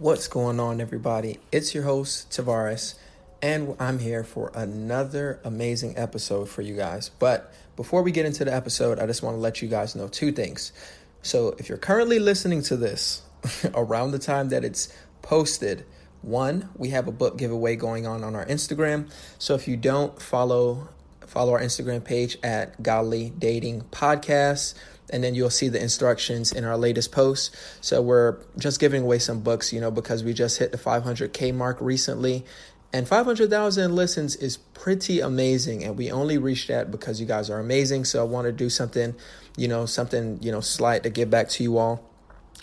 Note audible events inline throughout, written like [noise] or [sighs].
What's going on, everybody? It's your host, Tavares, and I'm here for another amazing episode for you guys. But before we get into the episode, I just want to let you guys know two things. So, if you're currently listening to this [laughs] around the time that it's posted, one, we have a book giveaway going on on our Instagram. So, if you don't follow follow our Instagram page at Godly Dating Podcast and then you'll see the instructions in our latest post. So we're just giving away some books, you know, because we just hit the 500k mark recently. And 500,000 listens is pretty amazing. And we only reached that because you guys are amazing. So I want to do something, you know, something, you know, slight to give back to you all.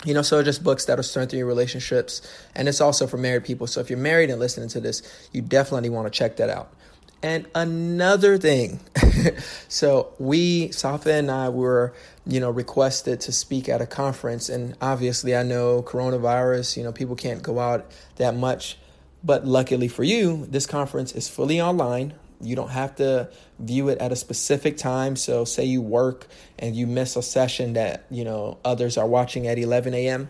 You know, so just books that'll strengthen your relationships. And it's also for married people. So if you're married and listening to this, you definitely want to check that out. And another thing, [laughs] so we, Safa and I, were, you know, requested to speak at a conference. And obviously, I know coronavirus, you know, people can't go out that much. But luckily for you, this conference is fully online. You don't have to view it at a specific time. So, say you work and you miss a session that, you know, others are watching at 11 a.m.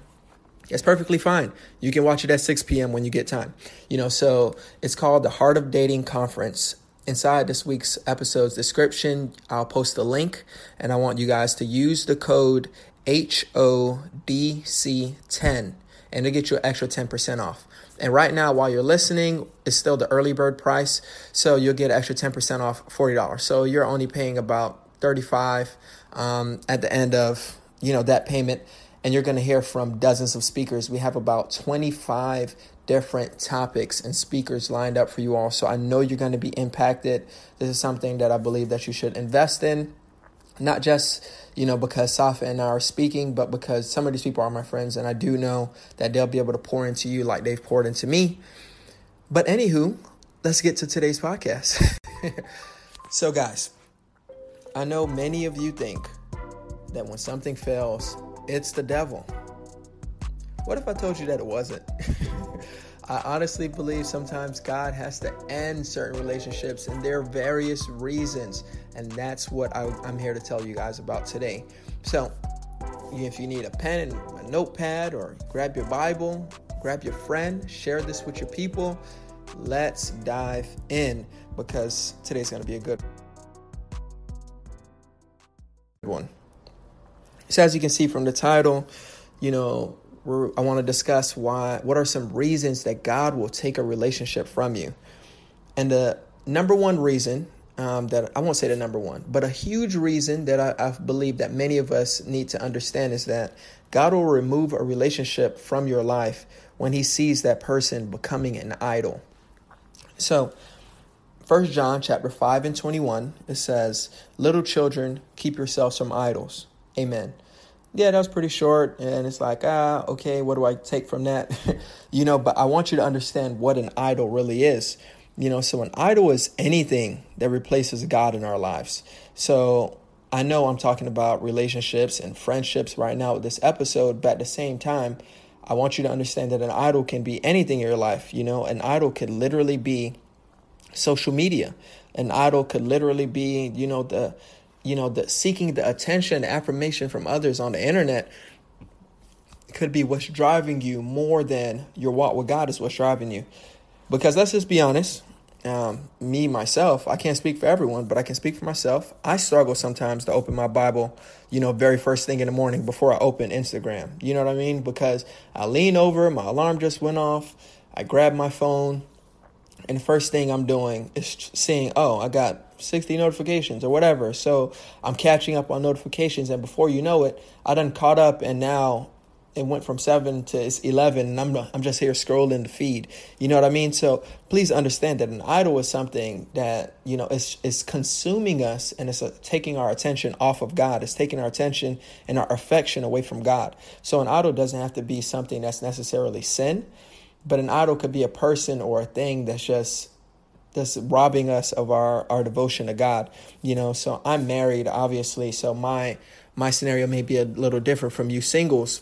It's perfectly fine. You can watch it at 6 p.m. when you get time. You know, so it's called the Heart of Dating Conference. Inside this week's episode's description, I'll post the link and I want you guys to use the code HODC10 and to get you an extra 10% off. And right now, while you're listening, it's still the early bird price. So you'll get extra 10% off $40. So you're only paying about 35 um, at the end of, you know, that payment and you're going to hear from dozens of speakers. We have about 25 different topics and speakers lined up for you all. So I know you're going to be impacted. This is something that I believe that you should invest in. Not just, you know, because Safa and I are speaking, but because some of these people are my friends and I do know that they'll be able to pour into you like they've poured into me. But anywho, let's get to today's podcast. [laughs] so guys, I know many of you think that when something fails, it's the devil. What if I told you that it wasn't? I honestly believe sometimes God has to end certain relationships, and there are various reasons, and that's what I, am here to tell you guys about today. So, if you need a pen and a notepad, or grab your Bible, grab your friend, share this with your people. Let's dive in because today's going to be a good one. So as you can see from the title, you know, I want to discuss why, what are some reasons that God will take a relationship from you. And the number one reason um, that I won't say the number one, but a huge reason that I, I believe that many of us need to understand is that God will remove a relationship from your life when he sees that person becoming an idol. So, First John chapter 5 and 21, it says, Little children, keep yourselves from idols. Amen. Yeah, that was pretty short. And it's like, ah, okay, what do I take from that? [laughs] you know, but I want you to understand what an idol really is. You know, so an idol is anything that replaces God in our lives. So I know I'm talking about relationships and friendships right now with this episode, but at the same time, I want you to understand that an idol can be anything in your life. You know, an idol could literally be social media. An idol could literally be, you know, the you know, the seeking the attention, affirmation from others on the internet could be what's driving you more than your walk with God is what's driving you. Because let's just be honest, um, me myself, I can't speak for everyone, but I can speak for myself. I struggle sometimes to open my Bible, you know, very first thing in the morning before I open Instagram. You know what I mean? Because I lean over, my alarm just went off, I grab my phone, and the first thing I'm doing is seeing, oh, I got 60 notifications or whatever. So I'm catching up on notifications, and before you know it, I done caught up, and now it went from seven to it's 11, and I'm I'm just here scrolling the feed. You know what I mean? So please understand that an idol is something that you know is is consuming us, and it's a, taking our attention off of God. It's taking our attention and our affection away from God. So an idol doesn't have to be something that's necessarily sin, but an idol could be a person or a thing that's just that's robbing us of our our devotion to God. You know, so I'm married, obviously, so my my scenario may be a little different from you singles.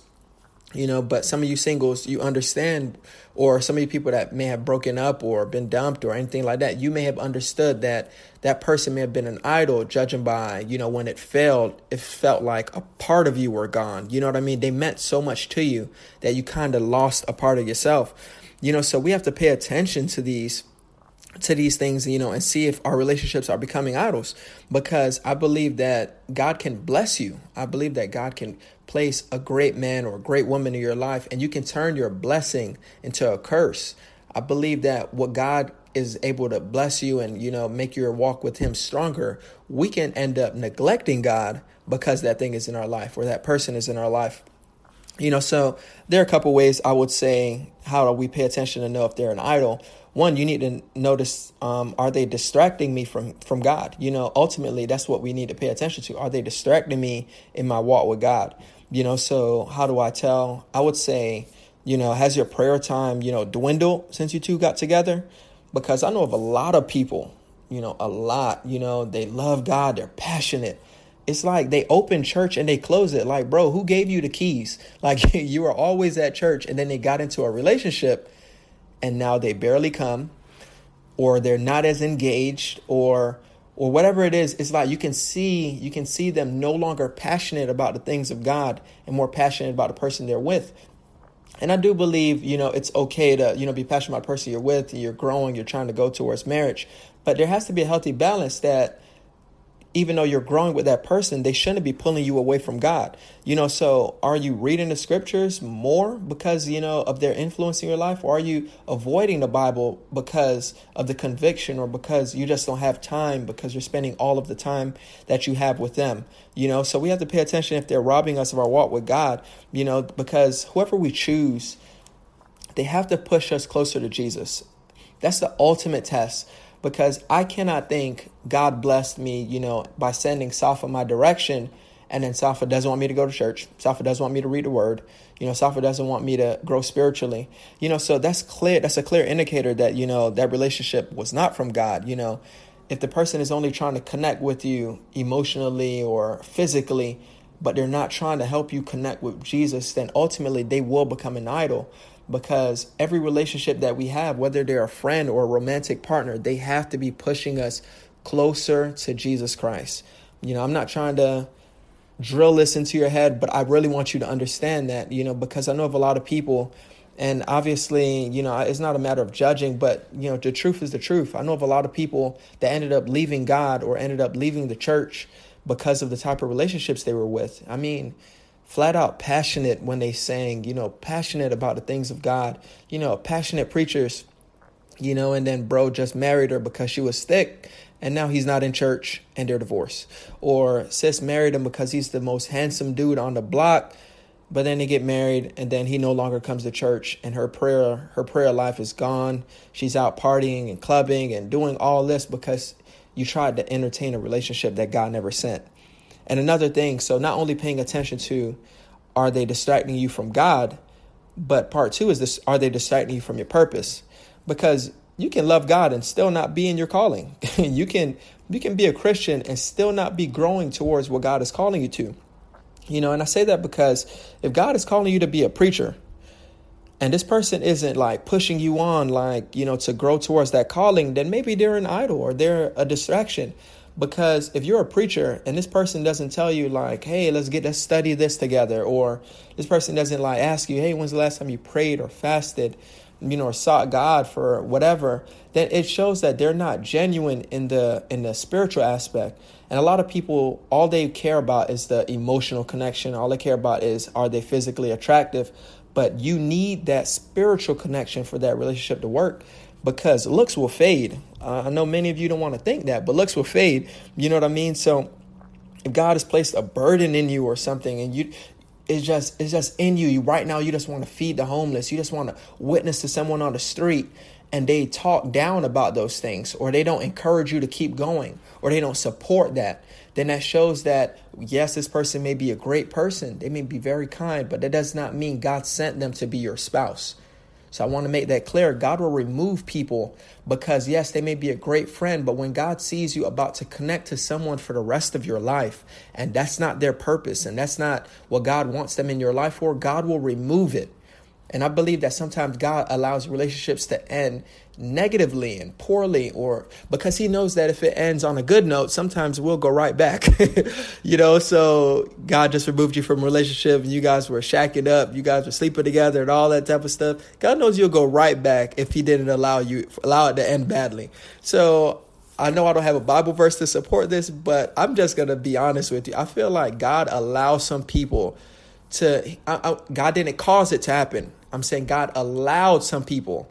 You know but some of you singles you understand or some of you people that may have broken up or been dumped or anything like that you may have understood that that person may have been an idol judging by you know when it failed it felt like a part of you were gone. You know what i mean? They meant so much to you that you kind of lost a part of yourself. You know so we have to pay attention to these to these things, you know, and see if our relationships are becoming idols. Because I believe that God can bless you. I believe that God can place a great man or a great woman in your life and you can turn your blessing into a curse. I believe that what God is able to bless you and, you know, make your walk with Him stronger, we can end up neglecting God because that thing is in our life or that person is in our life. You know, so there are a couple ways I would say how do we pay attention to know if they're an idol? One you need to notice um, are they distracting me from from god? You know ultimately that's what we need to pay attention to. Are they distracting me in my walk with god? You know so how do i tell? I would say you know has your prayer time you know dwindled since you two got together? Because i know of a lot of people you know a lot you know they love god they're passionate it's like they open church and they close it. Like bro who gave you the keys? [laughs] Like [laughs] you were always at church and then they got into a relationship and now they barely come or they're not as engaged or or whatever it is. It's like you can see you can see them no longer passionate about the things of god and more passionate about the person they're with. And i do believe you know it's okay to you know be passionate about the person you're with and you're growing you're trying to go towards marriage. But there has to be a healthy balance that even though you're growing with that person, they shouldn't be pulling you away from God. You know, so are you reading the scriptures more because, you know, of their influence in your life? Or are you avoiding the Bible because of the conviction or because you just don't have time because you're spending all of the time that you have with them? You know, so we have to pay attention if they're robbing us of our walk with God, you know, because whoever we choose, they have to push us closer to Jesus. That's the ultimate test because I cannot think God blessed me, you know, by sending Safa my direction, and then Safa doesn't want me to go to church. Safa doesn't want me to read the word. You know, Safa doesn't want me to grow spiritually. You know, so that's clear. That's a clear indicator that you know that relationship was not from God. You know, if the person is only trying to connect with you emotionally or physically, but they're not trying to help you connect with Jesus, then ultimately they will become an idol because every relationship that we have, whether they're a friend or a romantic partner, they have to be pushing us closer to Jesus Christ. You know, I'm not trying to drill this into your head, but I really want you to understand that, you know, because I know of a lot of people, and obviously, you know, it's not a matter of judging, but, you know, the truth is the truth. I know of a lot of people that ended up leaving God or ended up leaving the church because of the type of relationships they were with. I mean, flat out passionate when they sang, you know, passionate about the things of God, you know, passionate preachers, you know, and then bro just married her because she was thick and now he's not in church and they're divorced. Or sis married him because he's the most handsome dude on the block, but then they get married and then he no longer comes to church and her prayer her prayer life is gone. She's out partying and clubbing and doing all this because you tried to entertain a relationship that God never sent. And another thing, so not only paying attention to are they distracting you from God, but part two is this are they distracting you from your purpose? Because you can love God and still not be in your calling. [laughs] you can you can be a Christian and still not be growing towards what God is calling you to. You know, and I say that because if God is calling you to be a preacher, and this person isn't like pushing you on like you know to grow towards that calling then maybe they're an idol or they're a distraction because if you're a preacher and this person doesn't tell you like hey let's get let's study this together or this person doesn't like ask you hey when's the last time you prayed or fasted you know or sought god for whatever then it shows that they're not genuine in the in the spiritual aspect. And a lot of people all they care about is the emotional connection. All they care about is are they physically attractive? But you need that spiritual connection for that relationship to work because looks will fade. Uh, I know many of you don't want to think that, but looks will fade. You know what I mean? So if God has placed a burden in you or something and you it's just it's just in you. you right now you just want to feed the homeless. You just want to witness to someone on the street and they talk down about those things or they don't encourage you to keep going or they don't support that then that shows that yes this person may be a great person they may be very kind but that does not mean god sent them to be your spouse So I want to make that clear. God will remove people because, yes, they may be a great friend, but when God sees you about to connect to someone for the rest of your life, and that's not their purpose, and that's not what God wants them in your life for, God will remove it. And I believe that sometimes God allows relationships to end negatively and poorly, or because He knows that if it ends on a good note, sometimes we'll go right back. [laughs] you know, so God just removed you from relationship and you guys were shacking up, you guys were sleeping together and all that type of stuff. God knows you'll go right back if He didn't allow you allow it to end badly. So I know I don't have a Bible verse to support this, but I'm just gonna be honest with you. I feel like God allows some people to I, I, God didn't cause it to happen. I'm saying God allowed some people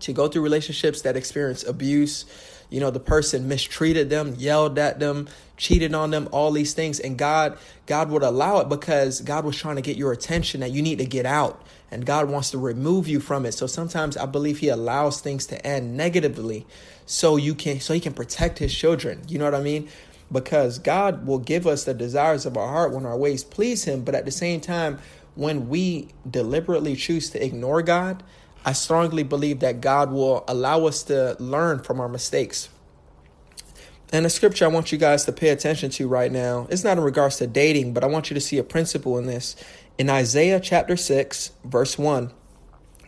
to go through relationships that experience abuse. You know, the person mistreated them, yelled at them, cheated on them, all these things. And God, God would allow it because God was trying to get your attention that you need to get out. And God wants to remove you from it. So sometimes I believe He allows things to end negatively so you can so He can protect His children. You know what I mean? Because God will give us the desires of our heart when our ways please Him, but at the same time, when we deliberately choose to ignore God, I strongly believe that God will allow us to learn from our mistakes. And the scripture I want you guys to pay attention to right now is not in regards to dating, but I want you to see a principle in this. In Isaiah chapter 6, verse 1,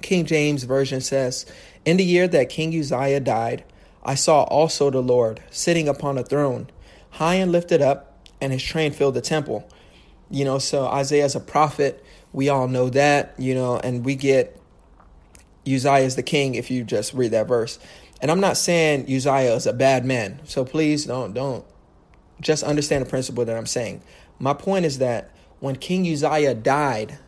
King James Version says, In the year that King Uzziah died, I saw also the Lord sitting upon a throne, high and lifted up, and his train filled the temple. You know, so Isaiah is a prophet we all know that, you know, and we get Uzziah is the king if you just read that verse. And I'm not saying Uzziah is a bad man. So please don't don't just understand the principle that I'm saying. My point is that when King Uzziah died,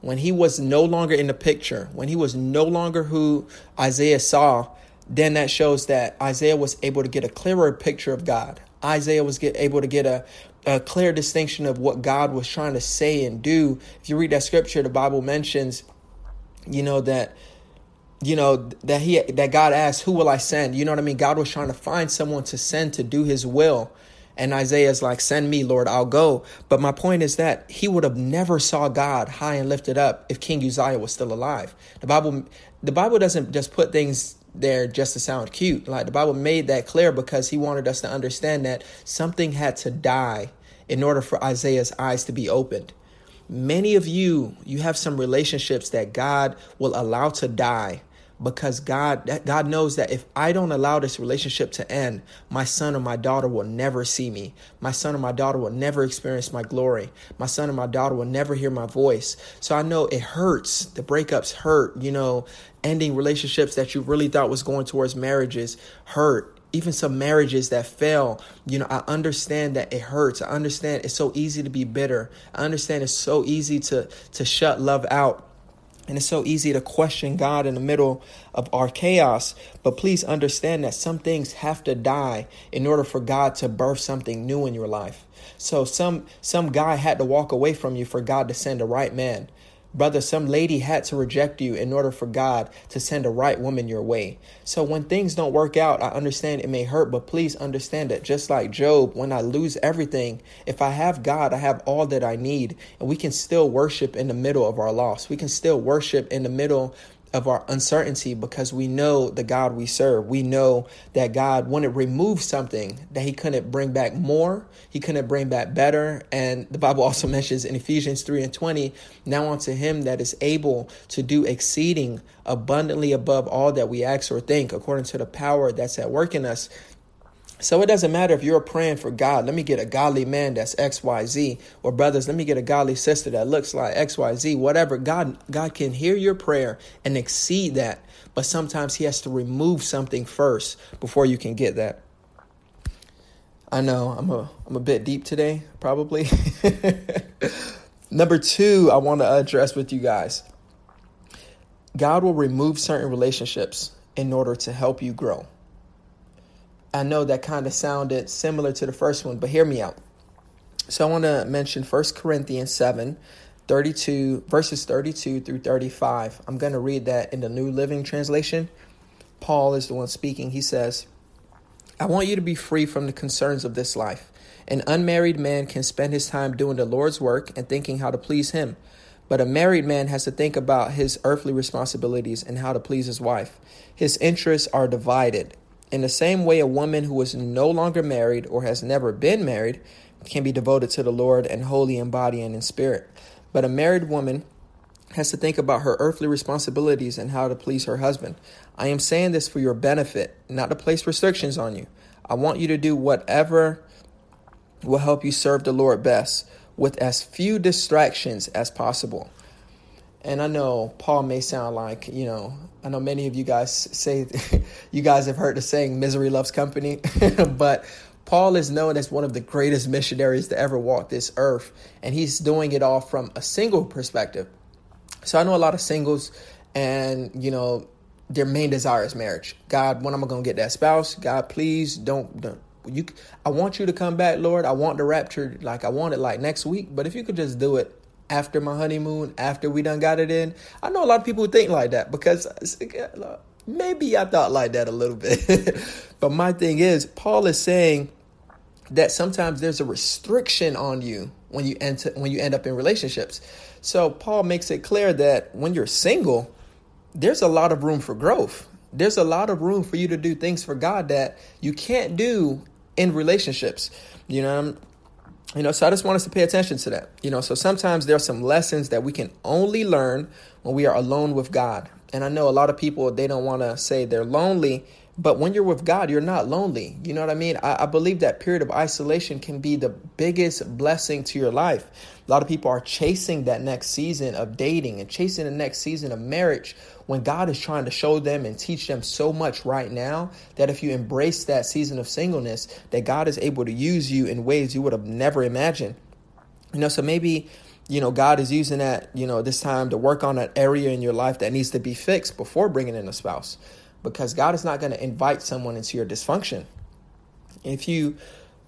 when he was no longer in the picture, when he was no longer who Isaiah saw, then that shows that Isaiah was able to get a clearer picture of God. Isaiah was get, able to get a, a clear distinction of what God was trying to say and do. If you read that scripture, the Bible mentions, you know, that you know that he that God asked, "Who will I send?" You know what I mean? God was trying to find someone to send to do His will, and Isaiah's like, "Send me, Lord, I'll go." But my point is that he would have never saw God high and lifted up if King Uzziah was still alive. The Bible, the Bible doesn't just put things there just to sound cute. Like the Bible made that clear because he wanted us to understand that something had to die in order for Isaiah's eyes to be opened. Many of you, you have some relationships that God will allow to die because God God knows that if I don't allow this relationship to end, my son or my daughter will never see me. My son or my daughter will never experience my glory. My son or my daughter will never hear my voice. So I know it hurts. The breakups hurt, you know, ending relationships that you really thought was going towards marriages hurt even some marriages that fail, you know, I understand that it hurts. I understand it's so easy to be bitter. I understand it's so easy to to shut love out. And it's so easy to question God in the middle of our chaos. But please understand that some things have to die in order for God to birth something new in your life. So some some guy had to walk away from you for God to send a right man. Brother, some lady had to reject you in order for God to send a right woman your way. So when things don't work out, I understand it may hurt, but please understand that just like Job, when I lose everything, if I have God, I have all that I need. And we can still worship in the middle of our loss. We can still worship in the middle of our uncertainty because we know the God we serve. We know that God to remove something that he couldn't bring back more, he couldn't bring back better. And the Bible [laughs] also mentions in Ephesians 3 and 20, now unto him that is able to do exceeding abundantly above all that we ask or think, according to the power that's at work in us. So it doesn't matter if you're praying for God, let me get a godly man that's XYZ, or brothers, let me get a godly sister that looks like XYZ, whatever. God God can hear your prayer and exceed that, but sometimes he has to remove something first before you can get that. I know I'm a I'm a bit deep today, probably. [laughs] Number 2, I want to address with you guys. God will remove certain relationships in order to help you grow. I know that kind of sounded similar to the first one, but hear me out. So I want to mention 1 Corinthians 7, 32, verses 32 through 35. I'm going to read that in the New Living Translation. Paul is the one speaking. He says, I want you to be free from the concerns of this life. An unmarried man can spend his time doing the Lord's work and thinking how to please him. But a married man has to think about his earthly responsibilities and how to please his wife. His interests are divided. In the same way, a woman who is no longer married or has never been married can be devoted to the Lord and holy in body and in spirit. But a married woman has to think about her earthly responsibilities and how to please her husband. I am saying this for your benefit, not to place restrictions on you. I want you to do whatever will help you serve the Lord best with as few distractions as possible. And I know Paul may sound like, you know, I know many of you guys say, [laughs] you guys have heard the saying, misery loves company, [laughs] but Paul is known as one of the greatest missionaries to ever walk this earth, and he's doing it all from a single perspective. So I know a lot of singles, and, you know, their main desire is marriage. God, when am I going to get that spouse? God, please don't, don't you I want you to come back, Lord. I want the rapture like I want it like next week, but if you could just do it after my honeymoon, after we done got it in. I know a lot of people think like that because maybe I thought like that a little bit. [laughs] but my thing is, Paul is saying that sometimes there's a restriction on you when you enter when you end up in relationships. So Paul makes it clear that when you're single, there's a lot of room for growth. There's a lot of room for you to do things for God that you can't do in relationships. You know, you know, so I just want us to pay attention to that. You know, so sometimes there are some lessons that we can only learn when we are alone with God. And I know a lot of people they don't want to say they're lonely, but when you're with God, you're not lonely. You know what I mean? I, I believe that period of isolation can be the biggest blessing to your life. A lot of people are chasing that next season of dating and chasing the next season of marriage when God is trying to show them and teach them so much right now that if you embrace that season of singleness, that God is able to use you in ways you would have never imagined. You know, so maybe you know god is using that you know this time to work on an area in your life that needs to be fixed before bringing in a spouse because god is not going to invite someone into your dysfunction if you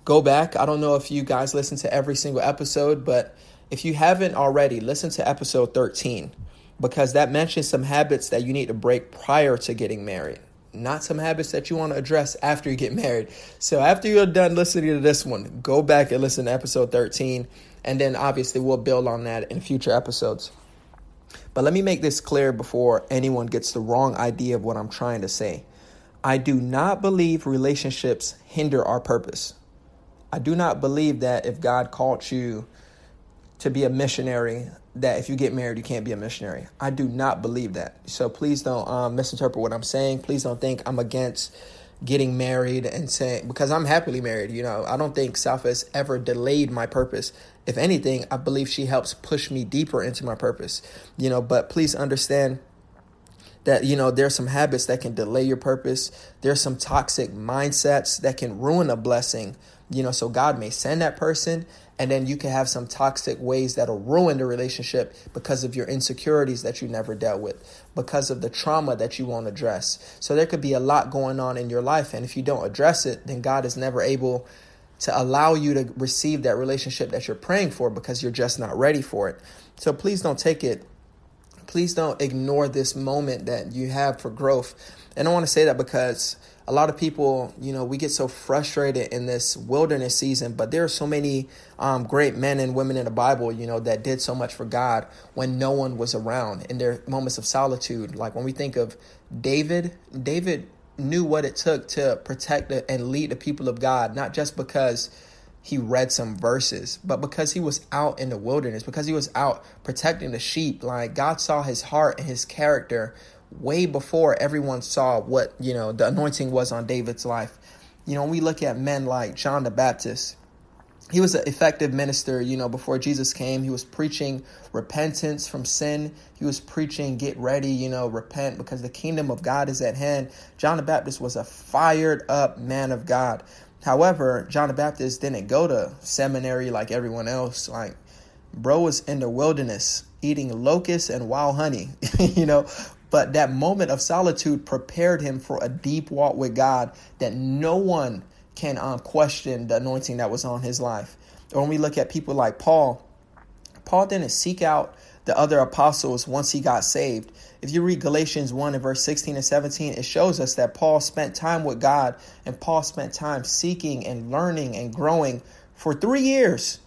go back i don't know if you guys listen to every single episode but if you haven't already listen to episode 13 because that mentions some habits that you need to break prior to getting married, not some habits that you want to address after you get married. So after you're done listening to this one, go back and listen to episode 13, and then obviously we'll build on that in future episodes. But let me make this clear before anyone gets the wrong idea of what I'm trying to say. I do not believe relationships hinder our purpose. I do not believe that if God called you to be a missionary that if you get married you can't be a missionary. I do not believe that. So please don't um, misinterpret what i'm saying. Please don't think i'm against getting married and saying because i'm happily married you know. I don't think Safa has ever delayed my purpose if anything i believe she helps push me deeper into my purpose you know but please understand that you know there's some habits that can delay your purpose there's some toxic mindsets that can ruin a blessing you know so god may send that person and then you can have some toxic ways that'll ruin the relationship because of your insecurities that you never dealt with, because of the trauma that you won't address. So there could be a lot going on in your life. And if you don't address it, then God is never able to allow you to receive that relationship that you're praying for because you're just not ready for it. So please don't take it, please don't ignore this moment that you have for growth. And I want to say that because a lot of people, you know, we get so frustrated in this wilderness season, but there are so many um, great men and women in the Bible, you know, that did so much for God when no one was around in their moments of solitude. Like when we think of David, David knew what it took to protect and lead the people of God, not just because he read some verses, but because he was out in the wilderness, because he was out protecting the sheep. Like God saw his heart and his character way before everyone saw what, you know, the anointing was on David's life. You know, when we look at men like John the Baptist, he was an effective minister, you know, before Jesus came. He was preaching repentance from sin. He was preaching, get ready, you know, repent because the kingdom of God is at hand. John the Baptist was a fired up man of God. However, John the Baptist didn't go to seminary like everyone else. Like, bro was in the wilderness eating locusts and wild honey, [laughs] you know, but that moment of solitude prepared him for a deep walk with God that no one can um, question the anointing that was on his life. Or when we look at people like Paul, Paul didn't seek out the other apostles once he got saved. If you read Galatians 1 and verse 16 and 17, it shows us that Paul spent time with God and Paul spent time seeking and learning and growing for three years.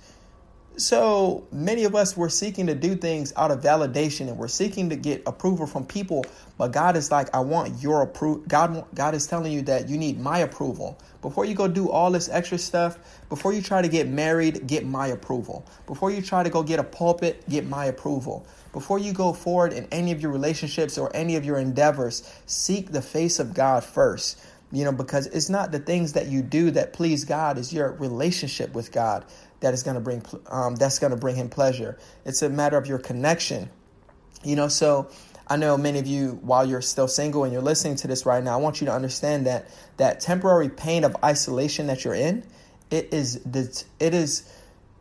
So many of us we're seeking to do things out of validation and we're seeking to get approval from people, but God is like, I want your approval. God, God is telling you that you need my approval. Before you go do all this extra stuff, before you try to get married, get my approval. Before you try to go get a pulpit, get my approval. Before you go forward in any of your relationships or any of your endeavors, seek the face of God first you know because it's not the things that you do that please god it's your relationship with god that is going to bring um, that's going to bring him pleasure. It's a matter of your connection. You know, so I know many of you, while you're still single and you're listening to this right now, I want you to understand that that temporary pain of isolation that you're in, it is it is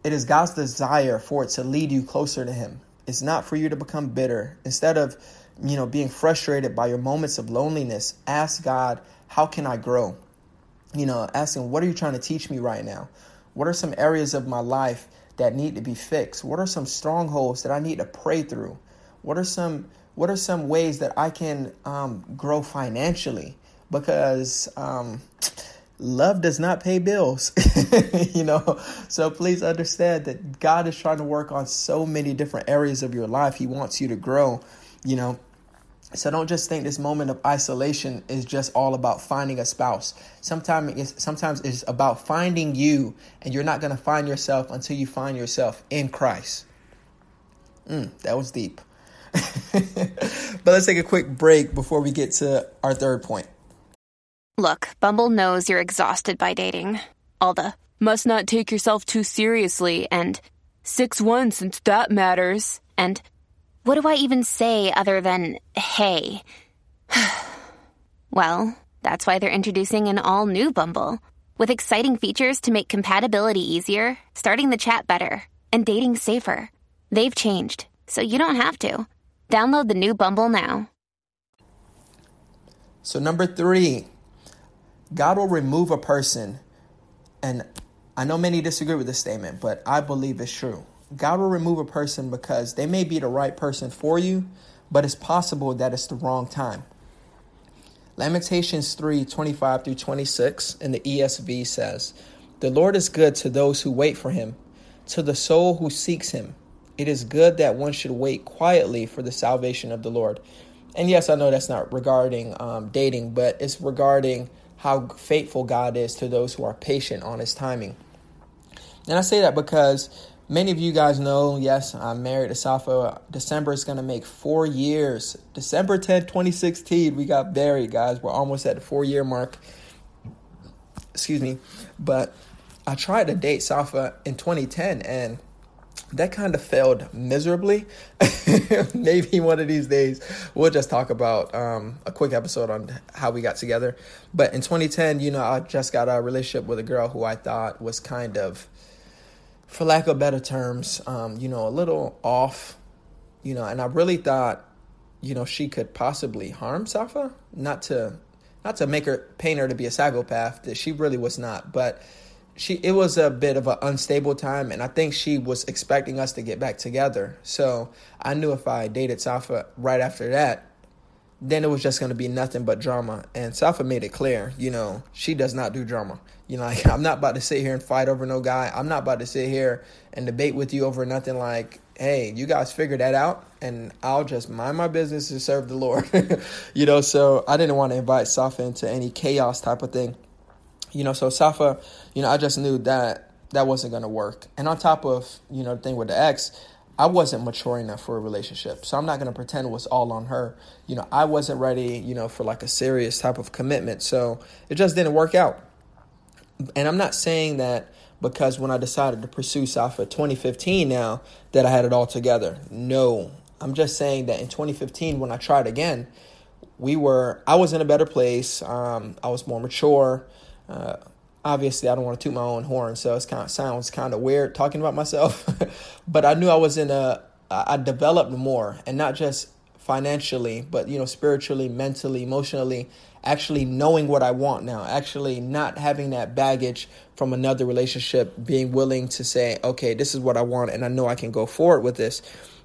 it is God's desire for it to lead you closer to Him. It's not for you to become bitter. Instead of you know being frustrated by your moments of loneliness, ask God, how can I grow? You know, asking, what are you trying to teach me right now? What are some areas of my life that need to be fixed? What are some strongholds that I need to pray through? What are some what are some ways that I can um, grow financially? Because um, love does not pay bills, [laughs] you know. So please understand that God is trying to work on so many different areas of your life. He wants you to grow, you know. So don't just think this moment of isolation is just all about finding a spouse. Sometimes it's, sometimes it's about finding you, and you're not going to find yourself until you find yourself in Christ. Mm, that was deep. [laughs] but let's take a quick break before we get to our third point. Look, Bumble knows you're exhausted by dating. All the must not take yourself too seriously and 6 1 since that matters. And what do I even say other than hey? [sighs] well, that's why they're introducing an all new Bumble with exciting features to make compatibility easier, starting the chat better, and dating safer. They've changed, so you don't have to. Download the new Bumble now. So, number three, God will remove a person. And I know many disagree with this statement, but I believe it's true. God will remove a person because they may be the right person for you, but it's possible that it's the wrong time. Lamentations 3 25 through 26 in the ESV says, The Lord is good to those who wait for him, to the soul who seeks him. It is good that one should wait quietly for the salvation of the Lord. And yes, I know that's not regarding um, dating, but it's regarding how faithful God is to those who are patient on his timing. And I say that because Many of you guys know, yes, I'm married to Safa. December is going to make four years. December 10, 2016, we got married, guys. We're almost at the four year mark. Excuse me. But I tried to date Safa in 2010 and that kind of failed miserably. [laughs] Maybe one of these days we'll just talk about um, a quick episode on how we got together. But in 2010, you know, I just got a relationship with a girl who I thought was kind of for lack of better terms, um, you know, a little off, you know, and I really thought, you know, she could possibly harm Safa, not to, not to make her paint her to be a psychopath, that she really was not, but she, it was a bit of an unstable time, and I think she was expecting us to get back together. So I knew if I dated Safa right after that, then it was just going to be nothing but drama. And Safa made it clear, you know, she does not do drama. You know, [laughs] like, I'm not about to sit here and fight over no guy. I'm not about to sit here and debate with you over nothing like, hey, you guys figure that out and I'll just mind my business and serve the Lord. [laughs] you know, so I didn't want to invite Safa into any chaos type of thing. You know, so Safa, you know, I just knew that that wasn't going to work. And on top of, you know, the thing with the ex, I wasn't mature enough for a relationship. So I'm not going to pretend it was all on her. You know, I wasn't ready, you know, for like a serious type of commitment. So it just didn't work out. And I'm not saying that because when I decided to pursue Safa 2015 now that I had it all together. No. I'm just saying that in 2015 when I tried again, we were I was in a better place. Um, I was more mature. Uh, obviously I don't want to toot my own horn, so it kind of sounds kind of weird talking about myself. [laughs] but I knew I was in a I developed more, and not just financially, but you know spiritually, mentally, emotionally. Actually knowing what I want now, actually not having that baggage from another relationship, being willing to say, okay, this is what I want, and I know I can go forward with this.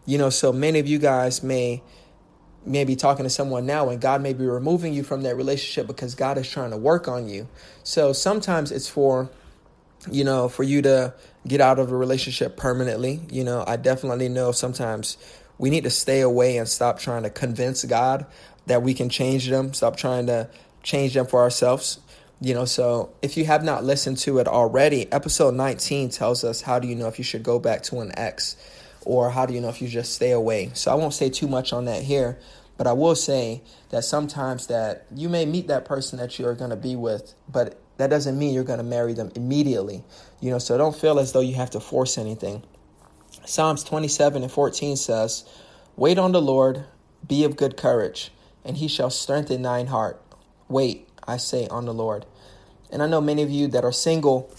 You know, so many of you guys may maybe talking to someone now and God may be removing you from that relationship because God is trying to work on you. So sometimes it's for you know, for you to get out of a relationship permanently. You know, I definitely know sometimes we need to stay away and stop trying to convince God that we can change them, stop trying to change them for ourselves. You know, so if you have not listened to it already, episode 19 tells us how do you know if you should go back to an ex or how do you know if you just stay away. So I won't say too much on that here, but I will say that sometimes that you may meet that person that you're going to be with, but that doesn't mean you're going to marry them immediately. You know, so don't feel as though you have to force anything. Psalms 27 and 14 says, Wait on the Lord, be of good courage, and he shall strengthen thine heart. Wait, I say, on the Lord. And I know many of you that are single,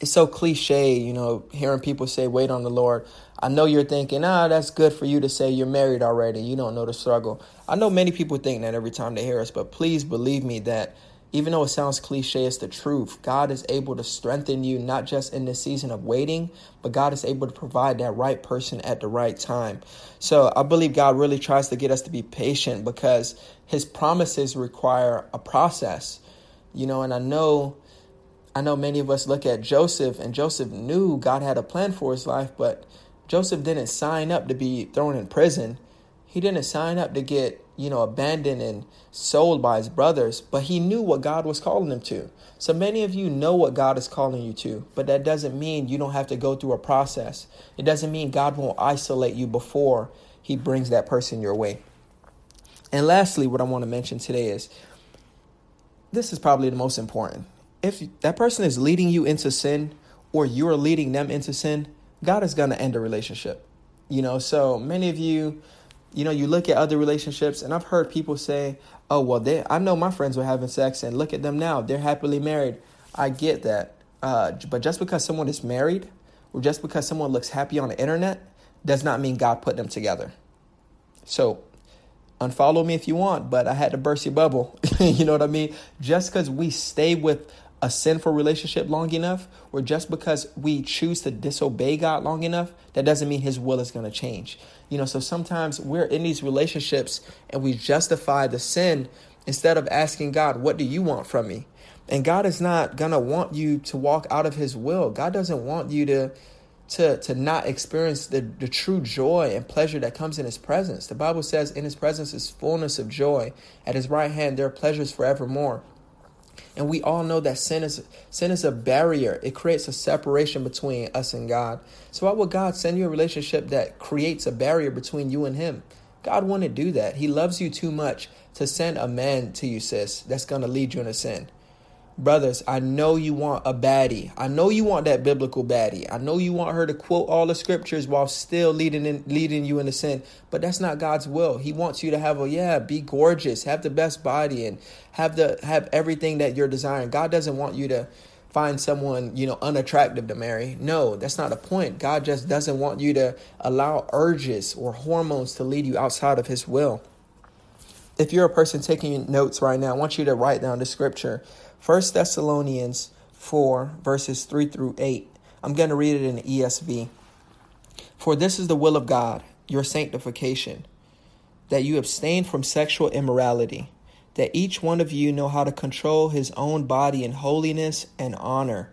it's so cliche, you know, hearing people say, wait on the Lord. I know you're thinking, ah, that's good for you to say you're married already. You don't know the struggle. I know many people think that every time they hear us, but please believe me that even though it sounds cliche, it's the truth. God is able to strengthen you, not just in the season of waiting, but God is able to provide that right person at the right time. So I believe God really tries to get us to be patient because his promises require a process. You know, and I know I know many of us look at Joseph and Joseph knew God had a plan for his life, but Joseph didn't sign up to be thrown in prison. He didn't sign up to get you know, abandoned and sold by his brothers, but he knew what God was calling him to. So many of you know what God is calling you to, but that doesn't mean you don't have to go through a process. It doesn't mean God won't isolate you before he brings that person your way. And lastly, what I want to mention today is this is probably the most important. If that person is leading you into sin or you're leading them into sin, God is going to end a relationship. You know, so many of you you know, you look at other relationships, and I've heard people say, "Oh, well, they." I know my friends were having sex, and look at them now; they're happily married. I get that, uh, but just because someone is married, or just because someone looks happy on the internet, does not mean God put them together. So, unfollow me if you want, but I had to burst your bubble. [laughs] you know what I mean? Just because we stay with a sinful relationship long enough, or just because we choose to disobey God long enough, that doesn't mean His will is going to change. You know, so sometimes we're in these relationships and we justify the sin instead of asking God, What do you want from me? And God is not going to want you to walk out of His will. God doesn't want you to. To, to not experience the, the true joy and pleasure that comes in his presence. The Bible says, In his presence is fullness of joy. At his right hand, there are pleasures forevermore. And we all know that sin is sin is a barrier. It creates a separation between us and God. So why would God send you a relationship that creates a barrier between you and him? God wouldn't do that. He loves you too much to send a man to you, sis, that's gonna lead you into sin. Brothers, I know you want a baddie. I know you want that biblical baddie. I know you want her to quote all the scriptures while still leading in, leading you into sin. But that's not God's will. He wants you to have a yeah, be gorgeous, have the best body, and have the have everything that you're desiring. God doesn't want you to find someone you know unattractive to marry. No, that's not the point. God just doesn't want you to allow urges or hormones to lead you outside of His will. If you're a person taking notes right now, I want you to write down the scripture 1 Thessalonians 4, verses 3 through 8. I'm going to read it in the ESV. For this is the will of God, your sanctification, that you abstain from sexual immorality, that each one of you know how to control his own body in holiness and honor,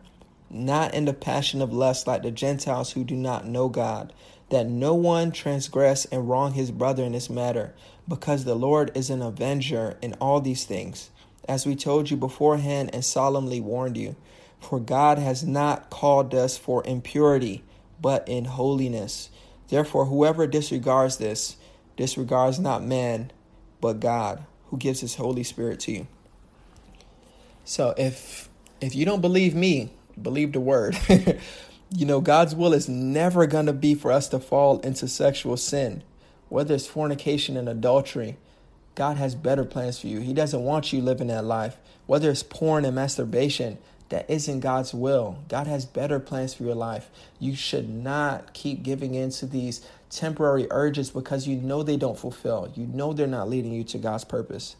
not in the passion of lust like the Gentiles who do not know God, that no one transgress and wrong his brother in this matter, because the Lord is an avenger in all these things as we told you beforehand and solemnly warned you. For God has not called us for impurity, but in holiness. Therefore, whoever disregards this, disregards not man, but God, who gives his Holy Spirit to you. So if if you don't believe me, believe the word. [laughs] you know, God's will is never to be for us to fall into sexual sin, whether it's fornication and adultery, God has better plans for you. He doesn't want you living that life. Whether it's porn and masturbation, that isn't God's will. God has better plans for your life. You should not keep giving in to these temporary urges because you know they don't fulfill. You know they're not leading you to God's purpose.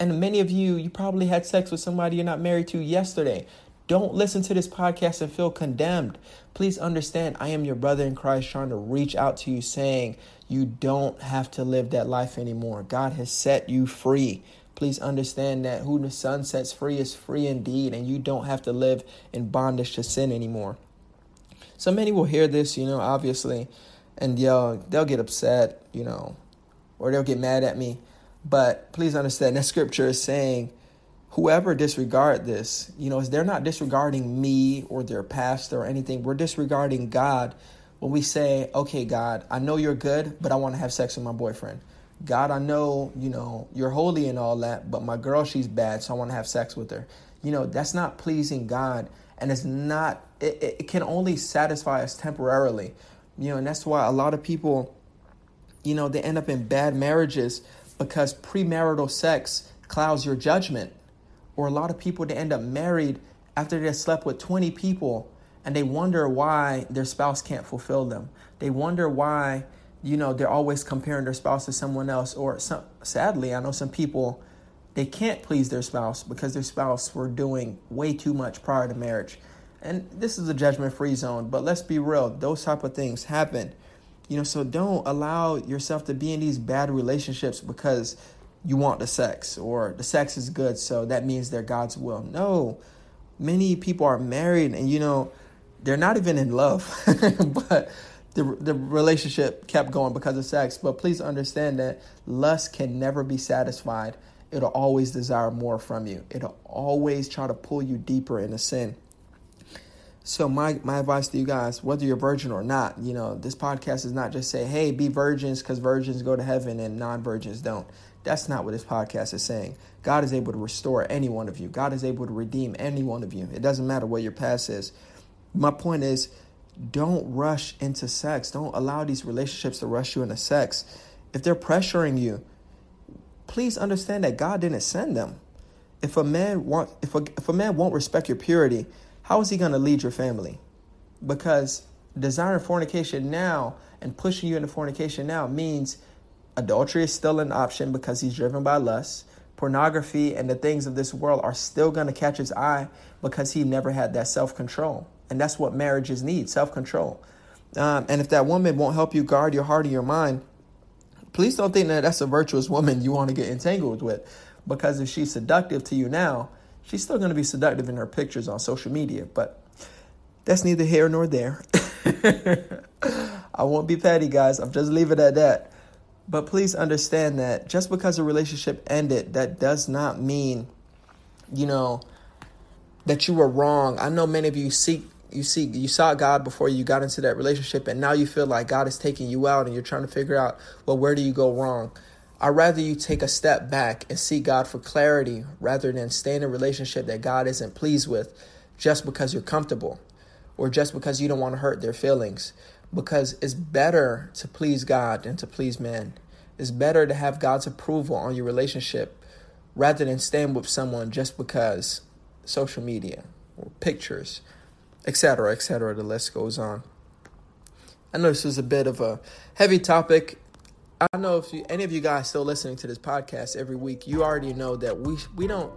And many of you, you probably had sex with somebody you're not married to yesterday. Don't listen to this podcast and feel condemned. Please understand, I am your brother in Christ trying to reach out to you saying you don't have to live that life anymore. God has set you free. Please understand that who the Son sets free is free indeed, and you don't have to live in bondage to sin anymore. So many will hear this, you know, obviously, and they'll they'll get upset, you know, or they'll get mad at me. But please understand that scripture is saying whoever disregard this, you know, is they're not disregarding me or their pastor or anything. We're disregarding God when we say, okay, God, I know you're good, but I want to have sex with my boyfriend. God, I know, you know, you're holy and all that, but my girl, she's bad, so I want to have sex with her. You know, that's not pleasing God. And it's not, it, it can only satisfy us temporarily. You know, and that's why a lot of people, you know, they end up in bad marriages because premarital sex clouds your judgment. Or a lot of people, they end up married after they slept with 20 people and they wonder why their spouse can't fulfill them. They wonder why, you know, they're always comparing their spouse to someone else. Or some, sadly, I know some people, they can't please their spouse because their spouse were doing way too much prior to marriage. And this is a judgment free zone, but let's be real, those type of things happen. You know, so don't allow yourself to be in these bad relationships because you want the sex or the sex is good, so that means they're God's will. No. Many people are married and you know, they're not even in love, [laughs] but the the relationship kept going because of sex. But please understand that lust can never be satisfied. It'll always desire more from you. It'll always try to pull you deeper into sin. So my my advice to you guys, whether you're virgin or not, you know, this podcast is not just say, "Hey, be virgins because virgins go to heaven and non-virgins don't." That's not what this podcast is saying. God is able to restore any one of you. God is able to redeem any one of you. It doesn't matter what your past is. My point is, don't rush into sex. Don't allow these relationships to rush you into sex. If they're pressuring you, please understand that God didn't send them. If a man want, if a, if a man won't respect your purity, how is he going to lead your family? Because desiring fornication now and pushing you into fornication now means adultery is still an option because he's driven by lust. Pornography and the things of this world are still going to catch his eye because he never had that self control. And that's what marriages need self control. Um, and if that woman won't help you guard your heart and your mind, please don't think that that's a virtuous woman you want to get entangled with. Because if she's seductive to you now, she's still going to be seductive in her pictures on social media. But that's neither here nor there. [laughs] I won't be petty, guys. I'm just leave it at that. But please understand that just because a relationship ended, that does not mean, you know, that you were wrong. I know many of you seek you see you saw God before you got into that relationship and now you feel like God is taking you out and you're trying to figure out, well, where do you go wrong? I'd rather you take a step back and seek God for clarity rather than stay in a relationship that God isn't pleased with just because you're comfortable or just because you don't want to hurt their feelings. Because it's better to please God than to please man. It's better to have God's approval on your relationship rather than staying with someone just because social media or pictures etc., etc. The list goes on. I know this is a bit of a heavy topic. I don't know if you, any of you guys still listening to this podcast every week, you already know that we we don't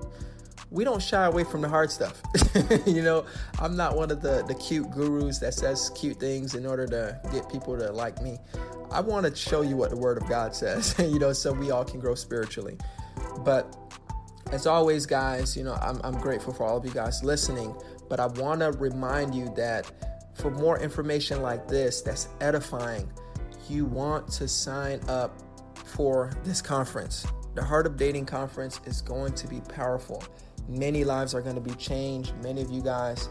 we don't shy away from the hard stuff. [laughs] you know, I'm not one of the the cute gurus that says cute things in order to get people to like me. I want to show you what the Word of God says. [laughs] you know, so we all can grow spiritually. But as always, guys, you know, I'm I'm grateful for all of you guys listening. But I want to remind you that for more information like this that's edifying, you want to sign up for this conference. The Heart of Dating Conference is going to be powerful. Many lives are going to be changed. Many of you guys,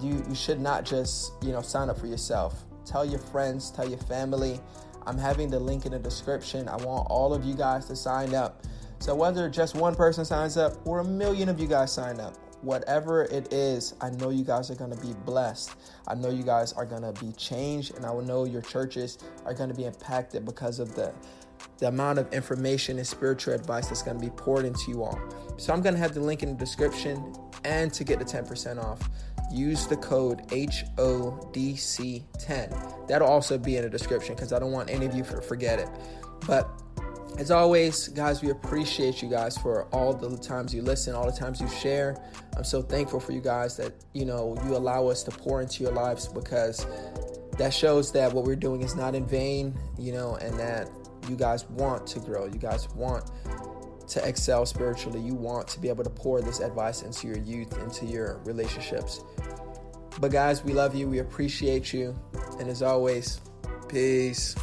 you, you should not just, you know, sign up for yourself. Tell your friends, tell your family. I'm having the link in the description. I want all of you guys to sign up. So whether just one person signs up or a million of you guys sign up, whatever it is, I know you guys are going to be blessed. I know you guys are going to be changed, and I will know your churches are going to be impacted because of the the amount of information and spiritual advice that's going to be poured into you all. So I'm going to have the link in the description and to get the 10% off, use the code HODC10. That'll also be in the description because I don't want any of you to forget it. But as always, guys, we appreciate you guys for all the times you listen, all the times you share. I'm so thankful for you guys that, you know, you allow us to pour into your lives because that shows that what we're doing is not in vain, you know, and that you guys want to grow. You guys want to excel spiritually. You want to be able to pour this advice into your youth, into your relationships. But guys, we love you. We appreciate you. And as always, peace.